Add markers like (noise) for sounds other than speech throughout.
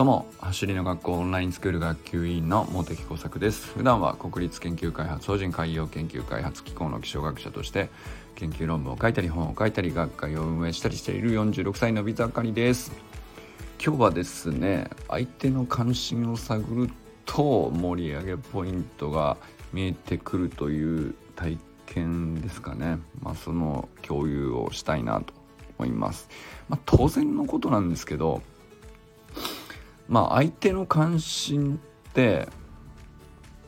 どうも走りの学校オンラインスクール学級委員の茂木耕作です。普段は国立研究開発法人海洋研究開発機構の気象学者として研究論文を書いたり本を書いたり学会を運営したりしている46歳のビザカリです。今日はですね相手の関心を探ると盛り上げポイントが見えてくるという体験ですかね。まあその共有をしたいなと思います。まあ、当然のことなんですけどまあ相手の関心って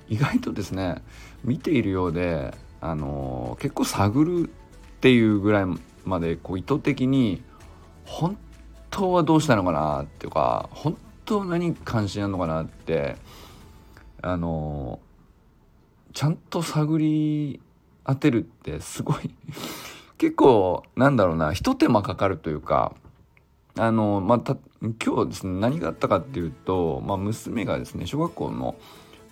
意外とですね見ているようで、あのー、結構探るっていうぐらいまでこう意図的に本当はどうしたのかなっていうか本当何関心あるのかなってあのー、ちゃんと探り当てるってすごい結構なんだろうな一手間かかるというかあのまた今日ですね何があったかっていうと、まあ、娘がですね小学校の、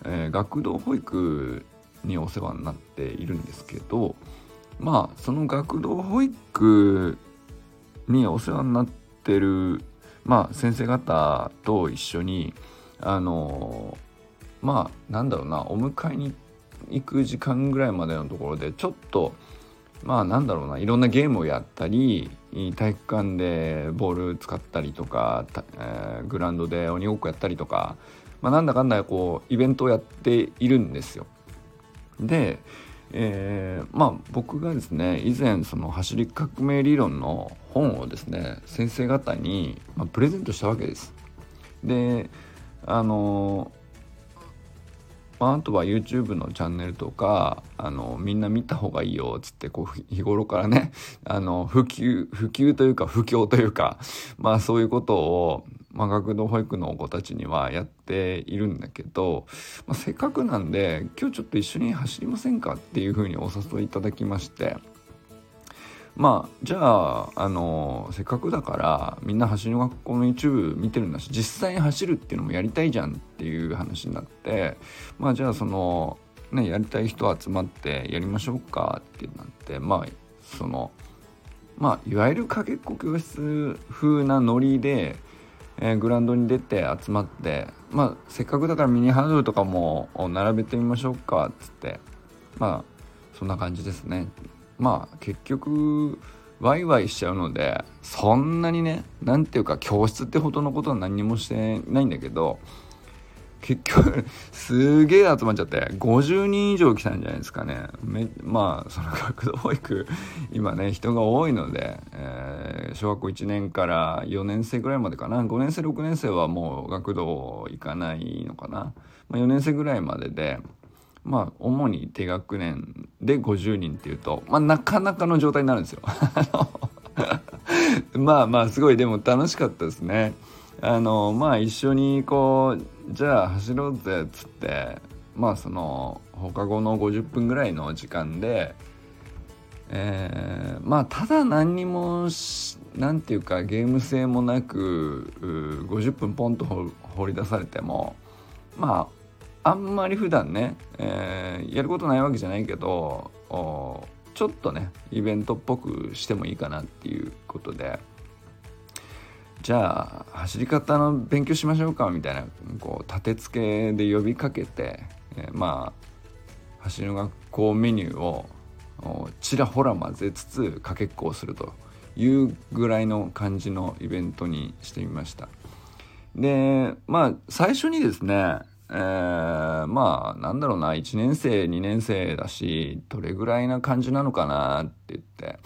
えー、学童保育にお世話になっているんですけどまあその学童保育にお世話になってる、まあ、先生方と一緒にあのまあなんだろうなお迎えに行く時間ぐらいまでのところでちょっとまあなんだろうないろんなゲームをやったり体育館でボール使ったりとか、えー、グラウンドで鬼ごっこやったりとか、まあ、なんだかんだこうイベントをやっているんですよ。で、えー、まあ僕がですね以前その走り革命理論の本をですね先生方に、ま、プレゼントしたわけです。であのまあ、あとは YouTube のチャンネルとかあのみんな見た方がいいよっつってこう日頃からねあの普及普及というか不況というかまあそういうことを、まあ、学童保育の子たちにはやっているんだけど、まあ、せっかくなんで今日ちょっと一緒に走りませんかっていうふうにお誘いいただきまして。まあじゃああのせっかくだからみんな走りの学校の YouTube 見てるんだし実際に走るっていうのもやりたいじゃんっていう話になってまあじゃあそのねやりたい人集まってやりましょうかってなってまあそのまあいわゆるかけっこ教室風なノリで、えー、グラウンドに出て集まってまあせっかくだからミニハードルとかも並べてみましょうかっつってまあそんな感じですね。まあ結局ワイワイしちゃうのでそんなにね何ていうか教室ってほどのことは何にもしてないんだけど結局 (laughs) すげえ集まっちゃって50人以上来たんじゃないですかね。まあその学童保育今ね人が多いので、えー、小学校1年から4年生ぐらいまでかな。5年生6年生はもう学童行かないのかな、まあ、4年生ぐらいまででまあ主に低学年で50人っていうと、まあ、なかなかの状態になるんですよ。(laughs) まあまあすごいでも楽しかったですね。あのまあ一緒にこうじゃあ走ろうぜっつってまあその放課後の50分ぐらいの時間で、えー、まあただ何にも何ていうかゲーム性もなく50分ポンと放り出されてもまああんまり普段ね、えー、やることないわけじゃないけどちょっとねイベントっぽくしてもいいかなっていうことでじゃあ走り方の勉強しましょうかみたいなこう立て付けで呼びかけて、えー、まあ走りの学校メニューをちらほら混ぜつつかけっこをするというぐらいの感じのイベントにしてみました。でまあ最初にですねえー、まあなんだろうな1年生2年生だしどれぐらいな感じなのかなって言って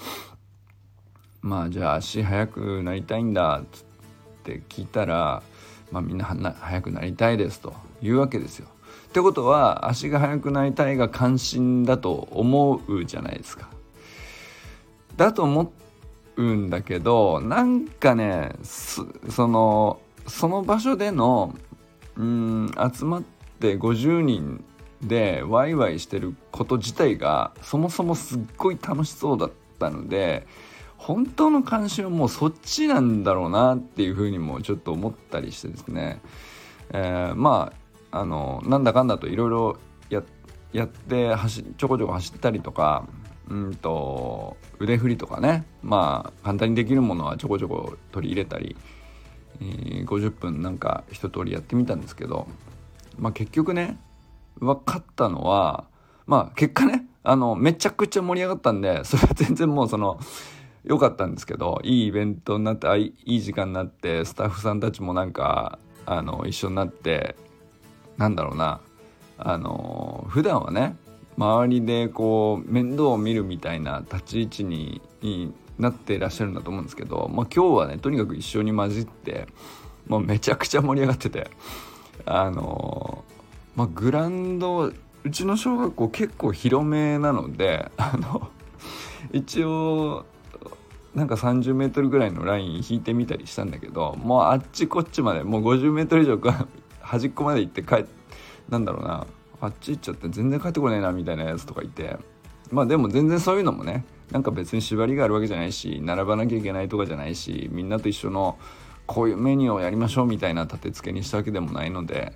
まあじゃあ足速くなりたいんだっつって聞いたら、まあ、みんな速くなりたいですというわけですよ。ってことは足が速くなりたいが関心だと思うじゃないですか。だと思うんだけどなんかねそのその場所でのうん集まって50人でワイワイしてること自体がそもそもすっごい楽しそうだったので本当の関心はもうそっちなんだろうなっていうふうにもちょっと思ったりしてですね、えー、まああのなんだかんだといろいろやって走ちょこちょこ走ったりとかうんと腕振りとかね。まあ簡単にできるものはちょこちょこ取り入れたり、50分なんか一通りやってみたんですけど、まあ、結局ね分かったのはまあ結果ねあのめちゃくちゃ盛り上がったんでそれは全然もうその良かったんですけどいいイベントになってあいい時間になってスタッフさんたちもなんかあの一緒になってなんだろうなあの普段はね周りでこう面倒を見るみたいな立ち位置になってらっしゃるんだと思うんですけど、まあ、今日はねとにかく一緒に混じってもうめちゃくちゃ盛り上がっててあのまあグラウンドうちの小学校結構広めなのであの一応なんか30メートルぐらいのライン引いてみたりしたんだけどもうあっちこっちまでもう50メートル以上か端っこまで行って帰なんだろうなあっち行っちゃって全然帰ってこないなみたいなやつとかいてまあでも全然そういうのもねなんか別に縛りがあるわけじゃないし並ばなきゃいけないとかじゃないしみんなと一緒のこういうメニューをやりましょうみたいな立て付けにしたわけでもないので、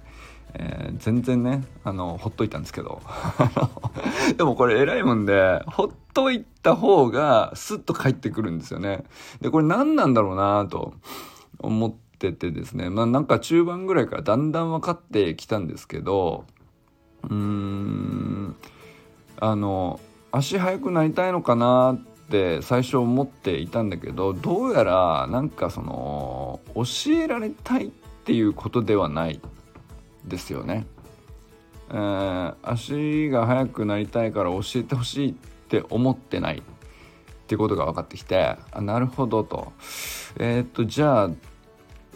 えー、全然ねあのほっといたんですけど。(laughs) でもこれ偉いもんでほっといた方がスッと帰ってくるんですよね。でこれ何なんだろうなと思っててですね。まあなんか中盤ぐらいからだんだん分かってきたんですけどうーんあの足速くなりたいのかなって最初思っていたんだけどどうやらなんかその教えられたいっていうことではないですよね。えー、足が速くなりたいから教えてほしいって思ってないってことが分かってきてあなるほどとえー、っとじゃあ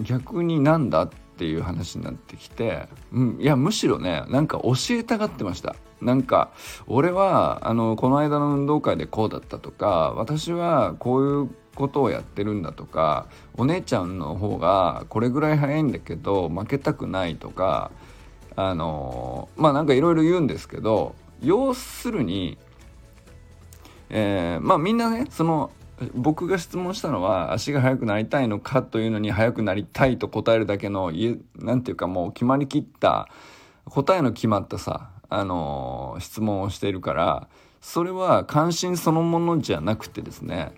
逆になんだっていう話になってきて、うん、いやむしろねなんか教えたがってましたなんか俺はあのこの間の運動会でこうだったとか私はこういうことをやってるんだとかお姉ちゃんの方がこれぐらい早いんだけど負けたくないとかあのまあなんかいろいろ言うんですけど要するに、えー、まあみんなねその僕が質問したのは足が速くなりたいのかというのに速くなりたいと答えるだけの何ていうかもう決まりきった答えの決まったさあの質問をしているからそれは関心そのものじゃなくてですね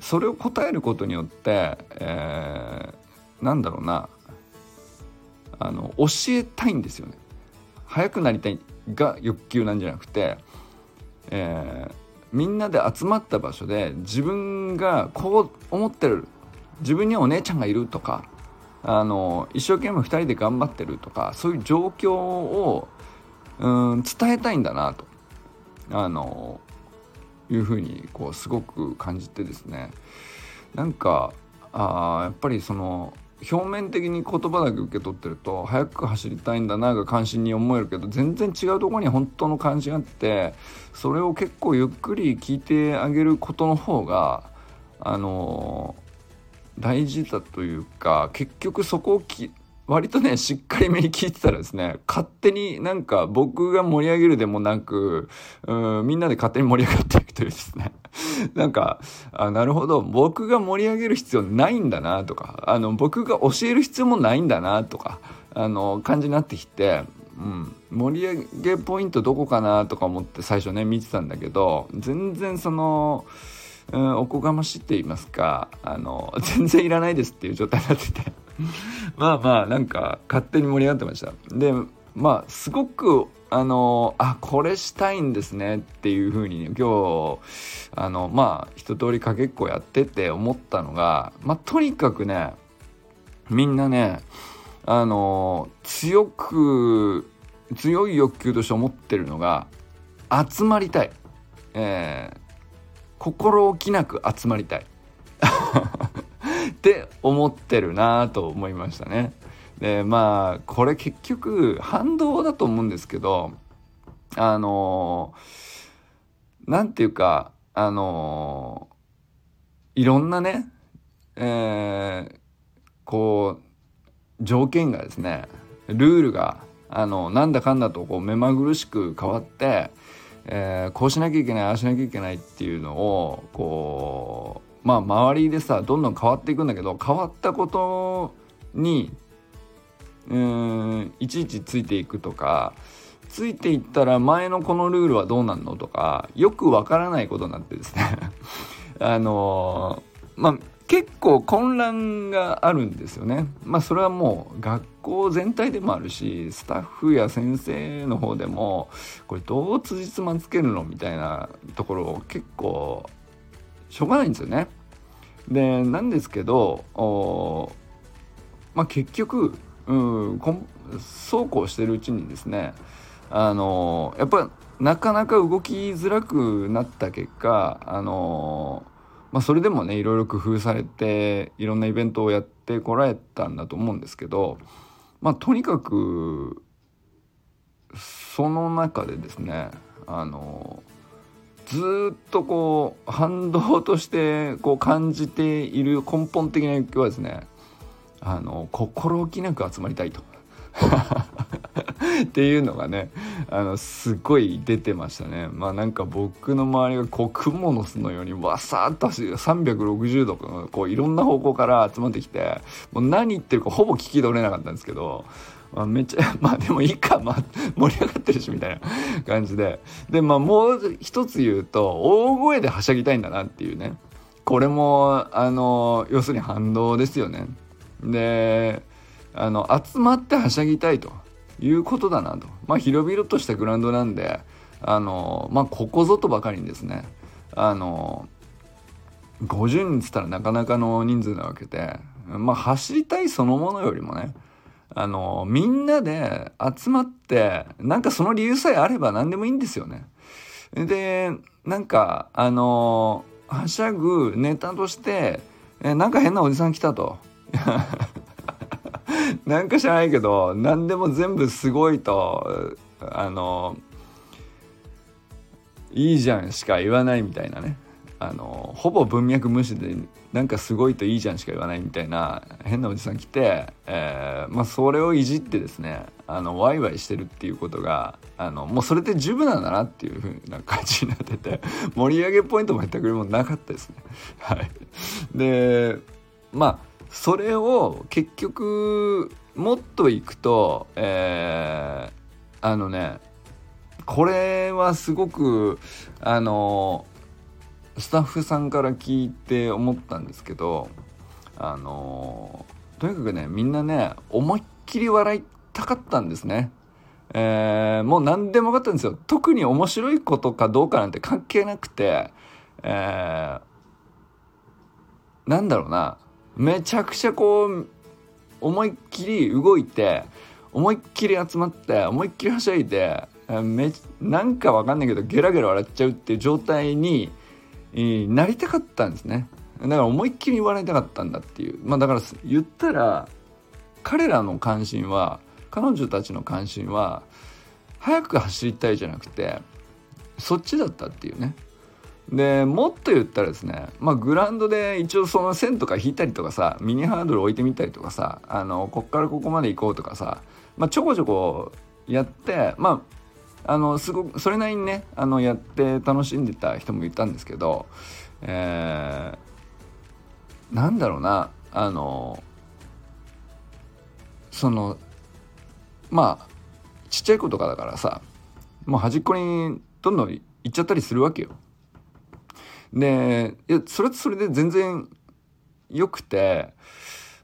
それを答えることによって、えー、なんだろうなあの教えたいんですよね。早くなりたいが欲求なんじゃなくて、えー、みんなで集まった場所で自分がこう思ってる自分にはお姉ちゃんがいるとかあの一生懸命2人で頑張ってるとかそういう状況をん伝えたいんだなと。あのいうふうにこうすごく感じてですね。なんかあやっぱりその表面的に言葉だけ受け取ってると早く走りたいんだなが関心に思えるけど全然違うところに本当の関心があってそれを結構ゆっくり聞いてあげることの方があの大事だというか結局そこをき割とね、しっかりめに聞いてたらですね、勝手になんか僕が盛り上げるでもなく、うん、みんなで勝手に盛り上がっていくというですね、(laughs) なんか、あなるほど、僕が盛り上げる必要ないんだなとか、あの、僕が教える必要もないんだなとか、あの、感じになってきて、うん、盛り上げポイントどこかなとか思って最初ね、見てたんだけど、全然その、うん、おこがましいって言いますか、あの、全然いらないですっていう状態になってて。(laughs) まあまあなんか勝手に盛り上がってました。でまあすごくあのあこれしたいんですねっていう風に、ね、今日あのまあ一通りかけっこやってて思ったのがまあとにかくねみんなねあの強く強い欲求として思ってるのが集まりたい、えー、心置きなく集まりたい。(laughs) って思ってるなと思いましたね。でまあこれ結局反動だと思うんですけどあの何て言うかあのいろんなね、えー、こう条件がですねルールがあのなんだかんだとこう目まぐるしく変わって、えー、こうしなきゃいけないああしなきゃいけないっていうのをこうまあ周りでさどんどん変わっていくんだけど変わったことにうんいちいちついていくとかついていったら前のこのルールはどうなんのとかよくわからないことになってですね (laughs) あのー、まあ結構混乱があるんですよね。まあそれはもう学校全体でもあるしスタッフや先生の方でもこれどう辻褄つけるのみたいなところを結構しょうがないんですよね。でなんですけどまあ結局、うん、そうこうしてるうちにですねあのやっぱなかなか動きづらくなった結果あのまあ、それでもねいろいろ工夫されていろんなイベントをやってこられたんだと思うんですけど、まあ、とにかくその中でですねあのずっとこう反動としてこう感じている根本的な影響はですねあの心置きなく集まりたいと。(laughs) っていうのがねあのすごい出てましたね。まあなんか僕の周りがこうクモの巣のようにわさっと360度こういろんな方向から集まってきてもう何言ってるかほぼ聞き取れなかったんですけどまあ、めっちゃ (laughs) まあでもいいか、(laughs) まあ、盛り上がってるしみたいな感じで。でまあもう一つ言うと大声ではしゃぎたいんだなっていうね。これもあの要するに反動ですよね。であの集まってはしゃぎたいと。いうことだなと。まあ広々としたグラウンドなんであのまあここぞとばかりにですね。あの50人っつったらなかなかの人数なわけで。まあ走りたいそのものよりもねあのみんなで集まってなんかその理由さえあれば何でもいいんですよね。でなんかあのはしゃぐネタとしてえなんか変なおじさん来たと (laughs) なんか知らないけど何でも全部すごいとあのいいじゃんしか言わないみたいなねあのほぼ文脈無視でなんかすごいといいじゃんしか言わないみたいな変なおじさん来て、えー、まあ、それをいじってですねあのワイワイしてるっていうことがあのもうそれで十分なんだなっていう風な感じになってて (laughs) 盛り上げポイントも全くもなかったですね。(laughs) はい、でまあそれを結局もっといくと、えー、あのねこれはすごくあのスタッフさんから聞いて思ったんですけどあのとにかくねみんなね思いっきり笑いたかったんですね。えー、もう何でも分かったんですよ。特に面白いことかどうかなんて関係なくて、えー、なんだろうなめちゃくちゃこう思いっきり動いて思いっきり集まって思いっきりはしゃいでめなんかわかんないけどゲラゲラ笑っちゃうっていう状態になりたかったんですね。だから思いっきり笑いたかったんだっていう。まあだから言ったら彼らの関心は彼女たちの関心は早く走りたいじゃなくてそっちだったっていうね。でもっと言ったらですねまあグラウンドで一応その線とか引いたりとかさミニハードル置いてみたりとかさあのこっからここまで行こうとかさ、まあ、ちょこちょこやってまああのすごくそれなりにねあのやって楽しんでた人もいたんですけど、えー、なんだろうなあのそのまあちっちゃい子とかだからさもう端っこにどんどん行っちゃったりするわけよ。でいやそれとそれで全然良くて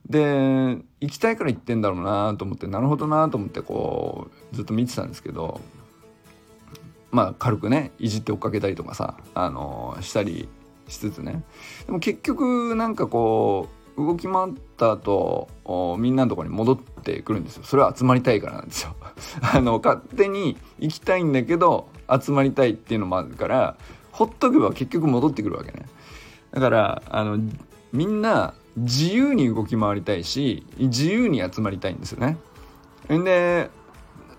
で行きたいから行ってんだろうなと思ってなるほどなと思ってこうずっと見てたんですけどまあ軽くねいじって追っかけたりとかさあのしたりしつつね。でも結局なんかこう動き回った後みんなのとこに戻ってくるんですよ。それは集まりたいからなんですよ。(laughs) あの勝手に行きたいんだけど集まりたいっていうのもあるからほっとけば結局戻ってくるわけね。だからあのみんな自由に動き回りたいし自由に集まりたいんですよね。で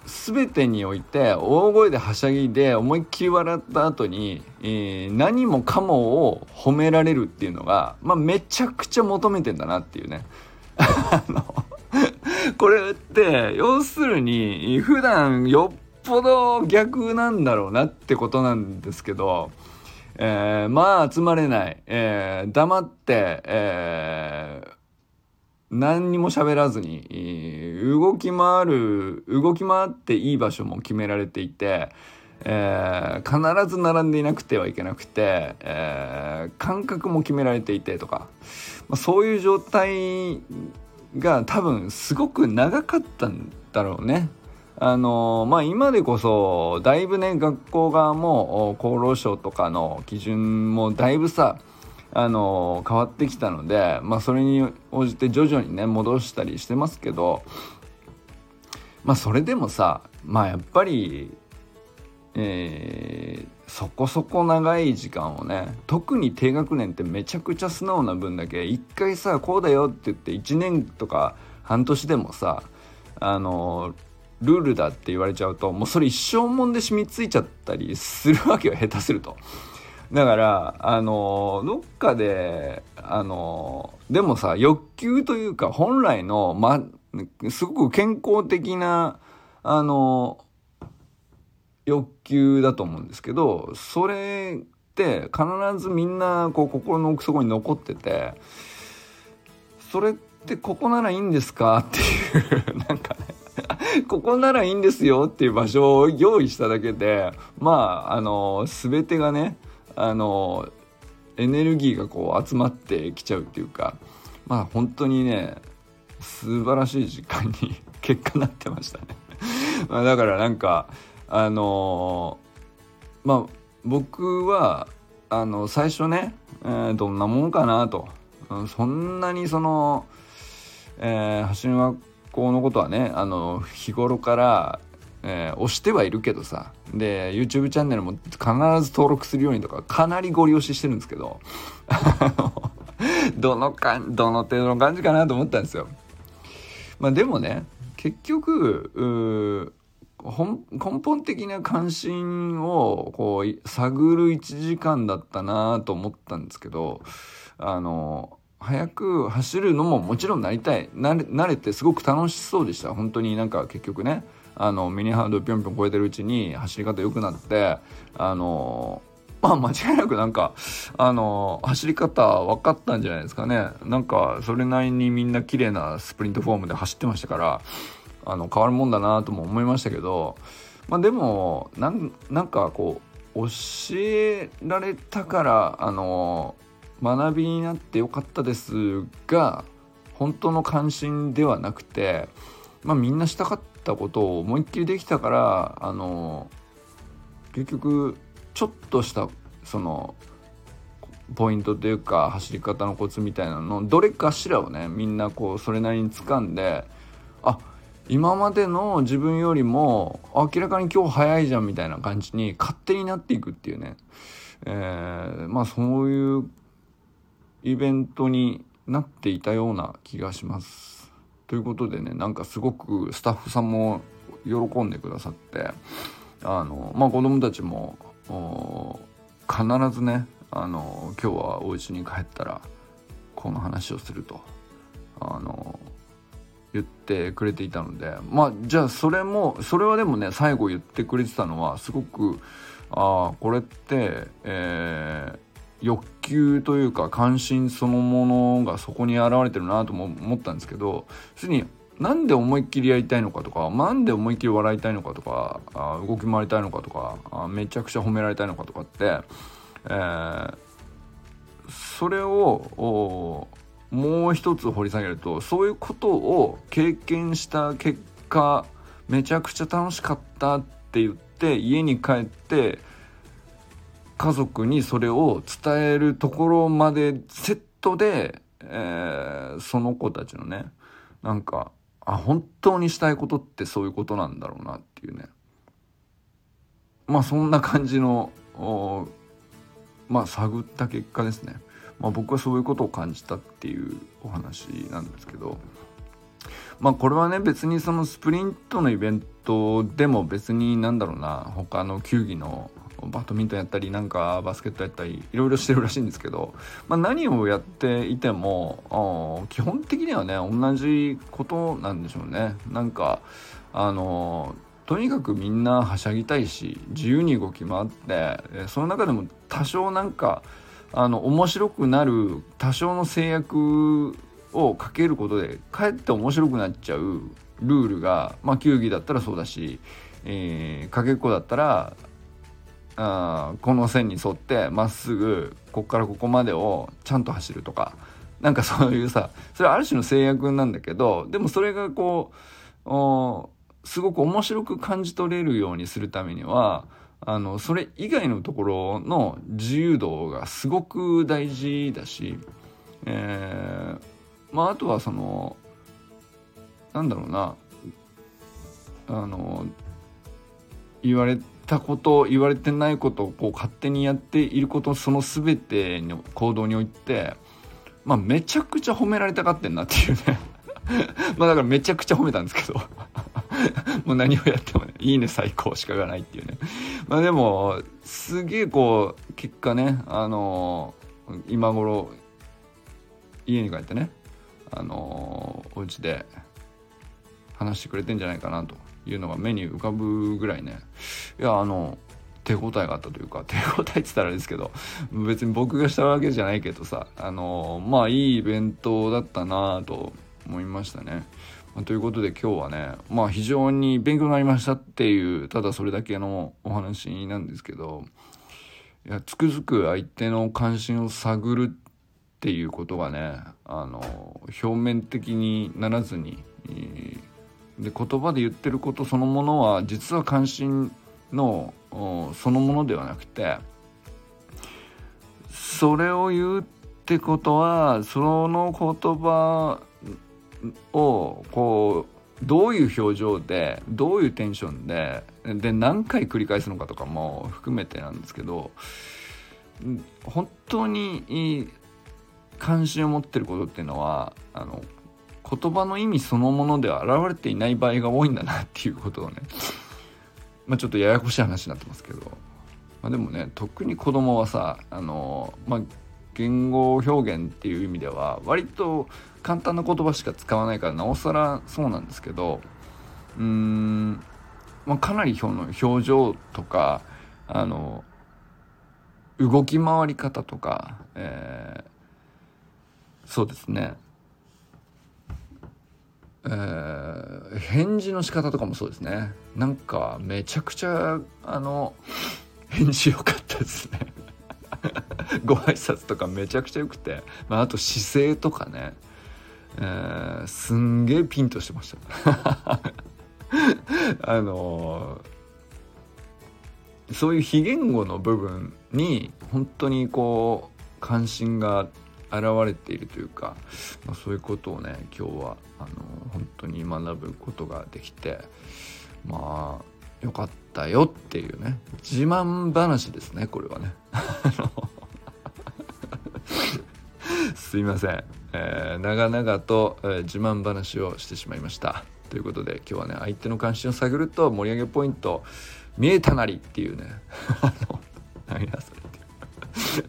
全てにおいて大声ではしゃぎで思いっきり笑った後に、えー、何もかもを褒められるっていうのが、まあ、めちゃくちゃ求めてんだなっていうね。(laughs) あのこれって要するに普段よっぽど逆なんだろうなってことなんですけどえー、まあ集まれない、えー、黙って、えー、何にも喋らずに動き回る動き回っていい場所も決められていて、えー、必ず並んでいなくてはいけなくて、えー、間隔も決められていてとか、まあ、そういう状態が多分すごく長かったんだろうね。あのまあ今でこそだいぶね学校側も厚労省とかの基準もだいぶさあの変わってきたので、まあ、それに応じて徐々にね戻したりしてますけどまあそれでもさまあやっぱりえー、そこそこ長い時間をね特に低学年ってめちゃくちゃ素直な分だけ一回さこうだよって言って1年とか半年でもさあのルールだって言われちゃうともうそれ一生もんで染みついちゃったりするわけよ下手すると。だからあのどっかであのでもさ欲求というか本来の、ま、すごく健康的なあの欲求だと思うんですけどそれって必ずみんなこう心の奥底に残っててそれってここならいいんですか？っていうなんかねここならいいんですよっていう場所を用意しただけでまああの全てがねあのエネルギーがこう集まってきちゃうっていうかまあ本当にね素晴らしい時間に (laughs) 結果になってましたね。(laughs) だからなんかあのー、まあ僕はあの最初ね、えー、どんなもんかなと、うん、そんなにその、えー、橋の学校のことはねあの日頃からえー、押してはいるけどさ。で YouTube チャンネルも必ず登録するようにとかかなりご利用ししてるんですけど。(laughs) どのかどの程度の感じかなと思ったんですよ。まあ、でもね結局根本的な関心をこう探る1時間だったなと思ったんですけどあの速く走るのももちろんなりたい慣れてすごく楽しそうでした。本当になんか結局ね。あのミニハードぴょんぴょん超えてるうちに走り方良くなってあのまあ間違いなくなんかあの走り方分かったんじゃないですかね。なんかそれなりにみんな綺麗なスプリントフォームで走ってましたからあの変わるもんだなとも思いましたけどまあでもなんなんかこう教えられたからあの学びになってよかったですが本当の関心ではなくてまあみんなしたかったことを思いっきりできたからあの結局ちょっとしたそのポイントというか走り方のコツみたいなのどれかしらをねみんなこうそれなりに掴んであ今までの自分よりも明らかに今日早いじゃんみたいな感じに勝手になっていくっていうね、えー、まあそういうイベントになっていたような気がします。ということでねなんかすごくスタッフさんも喜んでくださってあのまあ子供たちも必ずねあの今日はお家に帰ったらこの話をするとあの言ってくれていたのでまあじゃあそれもそれはでもね最後言ってくれてたのはすごくああこれって、えー、欲求というか関心そのものがそこに現れてるなとも思ったんですけどすでになんで思いっきりやりたいのかとかなんで思いっきり笑いたいのかとかあ動き回りたいのかとかあめちゃくちゃ褒められたいのかとかって、えー、それをもう一つ掘り下げるとそういうことを経験した結果めちゃくちゃ楽しかったって言って家に帰って家族にそれを伝えるところまでセットで、えー、その子たちのねなんかあ本当にしたいことってそういうことなんだろうなっていうね。まあそんな感じのまあ探った結果ですね、まあ、僕はそういうことを感じたっていうお話なんですけど。まあこれはね別にそのスプリントのイベントでも別になんだろうな他の球技のバドミントンやったりなんかバスケットやったりいろいろしてるらしいんですけど、まあ、何をやっていても基本的にはね同じことなんでしょうね。なんかあのとにかくみんなはしゃぎたいし自由に動き回ってその中でも多少なんかあの面白くなる多少の制約をかけることでかえって面白くなっちゃうルールが、まあ、球技だったらそうだし、えー、かけっこだったらあこの線に沿ってまっすぐこっからここまでをちゃんと走るとか。なんかそういうさそれはある種の制約なんだけどでもそれがこうすごく面白く感じ取れるようにするためにはあのそれ以外のところの自由度がすごく大事だし、えー、まああとはそのなんだろうなあの言われてたこと言われてないことをこう勝手にやっていることその全ての行動においてまあめちゃくちゃ褒められたがってんなっていうね。(laughs) まあだからめちゃくちゃ褒めたんですけど。(laughs) もう何をやってもねいいね最高しかがないっていうね。まあでもすげえこう結果ねあのー、今頃家に帰ってねあのー、お家で話してくれてんじゃないかなと。いうのが目に浮かぶぐらいねいやあの手応えがあったというか (laughs) 手応えって言ったらあれですけど別に僕がしたわけじゃないけどさあのまあいいイベントだったなと思いましたね。ということで今日はねまあ非常に勉強になりましたっていうただそれだけのお話なんですけどいやつくづく相手の関心を探るっていうことがねあの表面的にならずに、で言葉で言ってることそのものは実は関心のそのものではなくてそれを言うってことはその言葉をこうどういう表情でどういうテンションでで何回繰り返すのかとかも含めてなんですけど本当に関心を持ってることっていうのはあの言葉の意味そのものでは現れていない場合が多いんだなっていうことをね (laughs) まあちょっとややこしい話になってますけど、まあ、でもね特に子供はさあのまあ言語表現っていう意味では割と簡単な言葉しか使わないからなおさらそうなんですけどうーん、まあ、かなり表情とかあの動き回り方とか、えー、そうですね。えー、返事の仕方とかもそうですね。なんかめちゃくちゃあの返事良かったですね。(laughs) ご挨拶とかめちゃくちゃ良くて、まあ、あと姿勢とかね、えー、すんげえピンとしてました (laughs) あのー、そういう非言語の部分に本当にこう関心が現れているというか、まあ、そういうことをね今日はあの本当に学ぶことができてまあよかったよっていうね自慢話ですねこれはね。(laughs) すいません、えー、長々と、えー、自慢話をしてしまいました。ということで今日はね相手の関心を探ると盛り上げポイント見えたなりっていうね何やそれ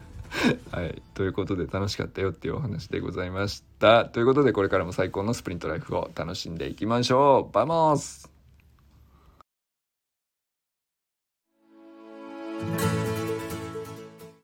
はい、ということで楽しかったよっていうお話でございました。ということでこれからも最高のスプリントライフを楽しんでいきましょう。 Vamos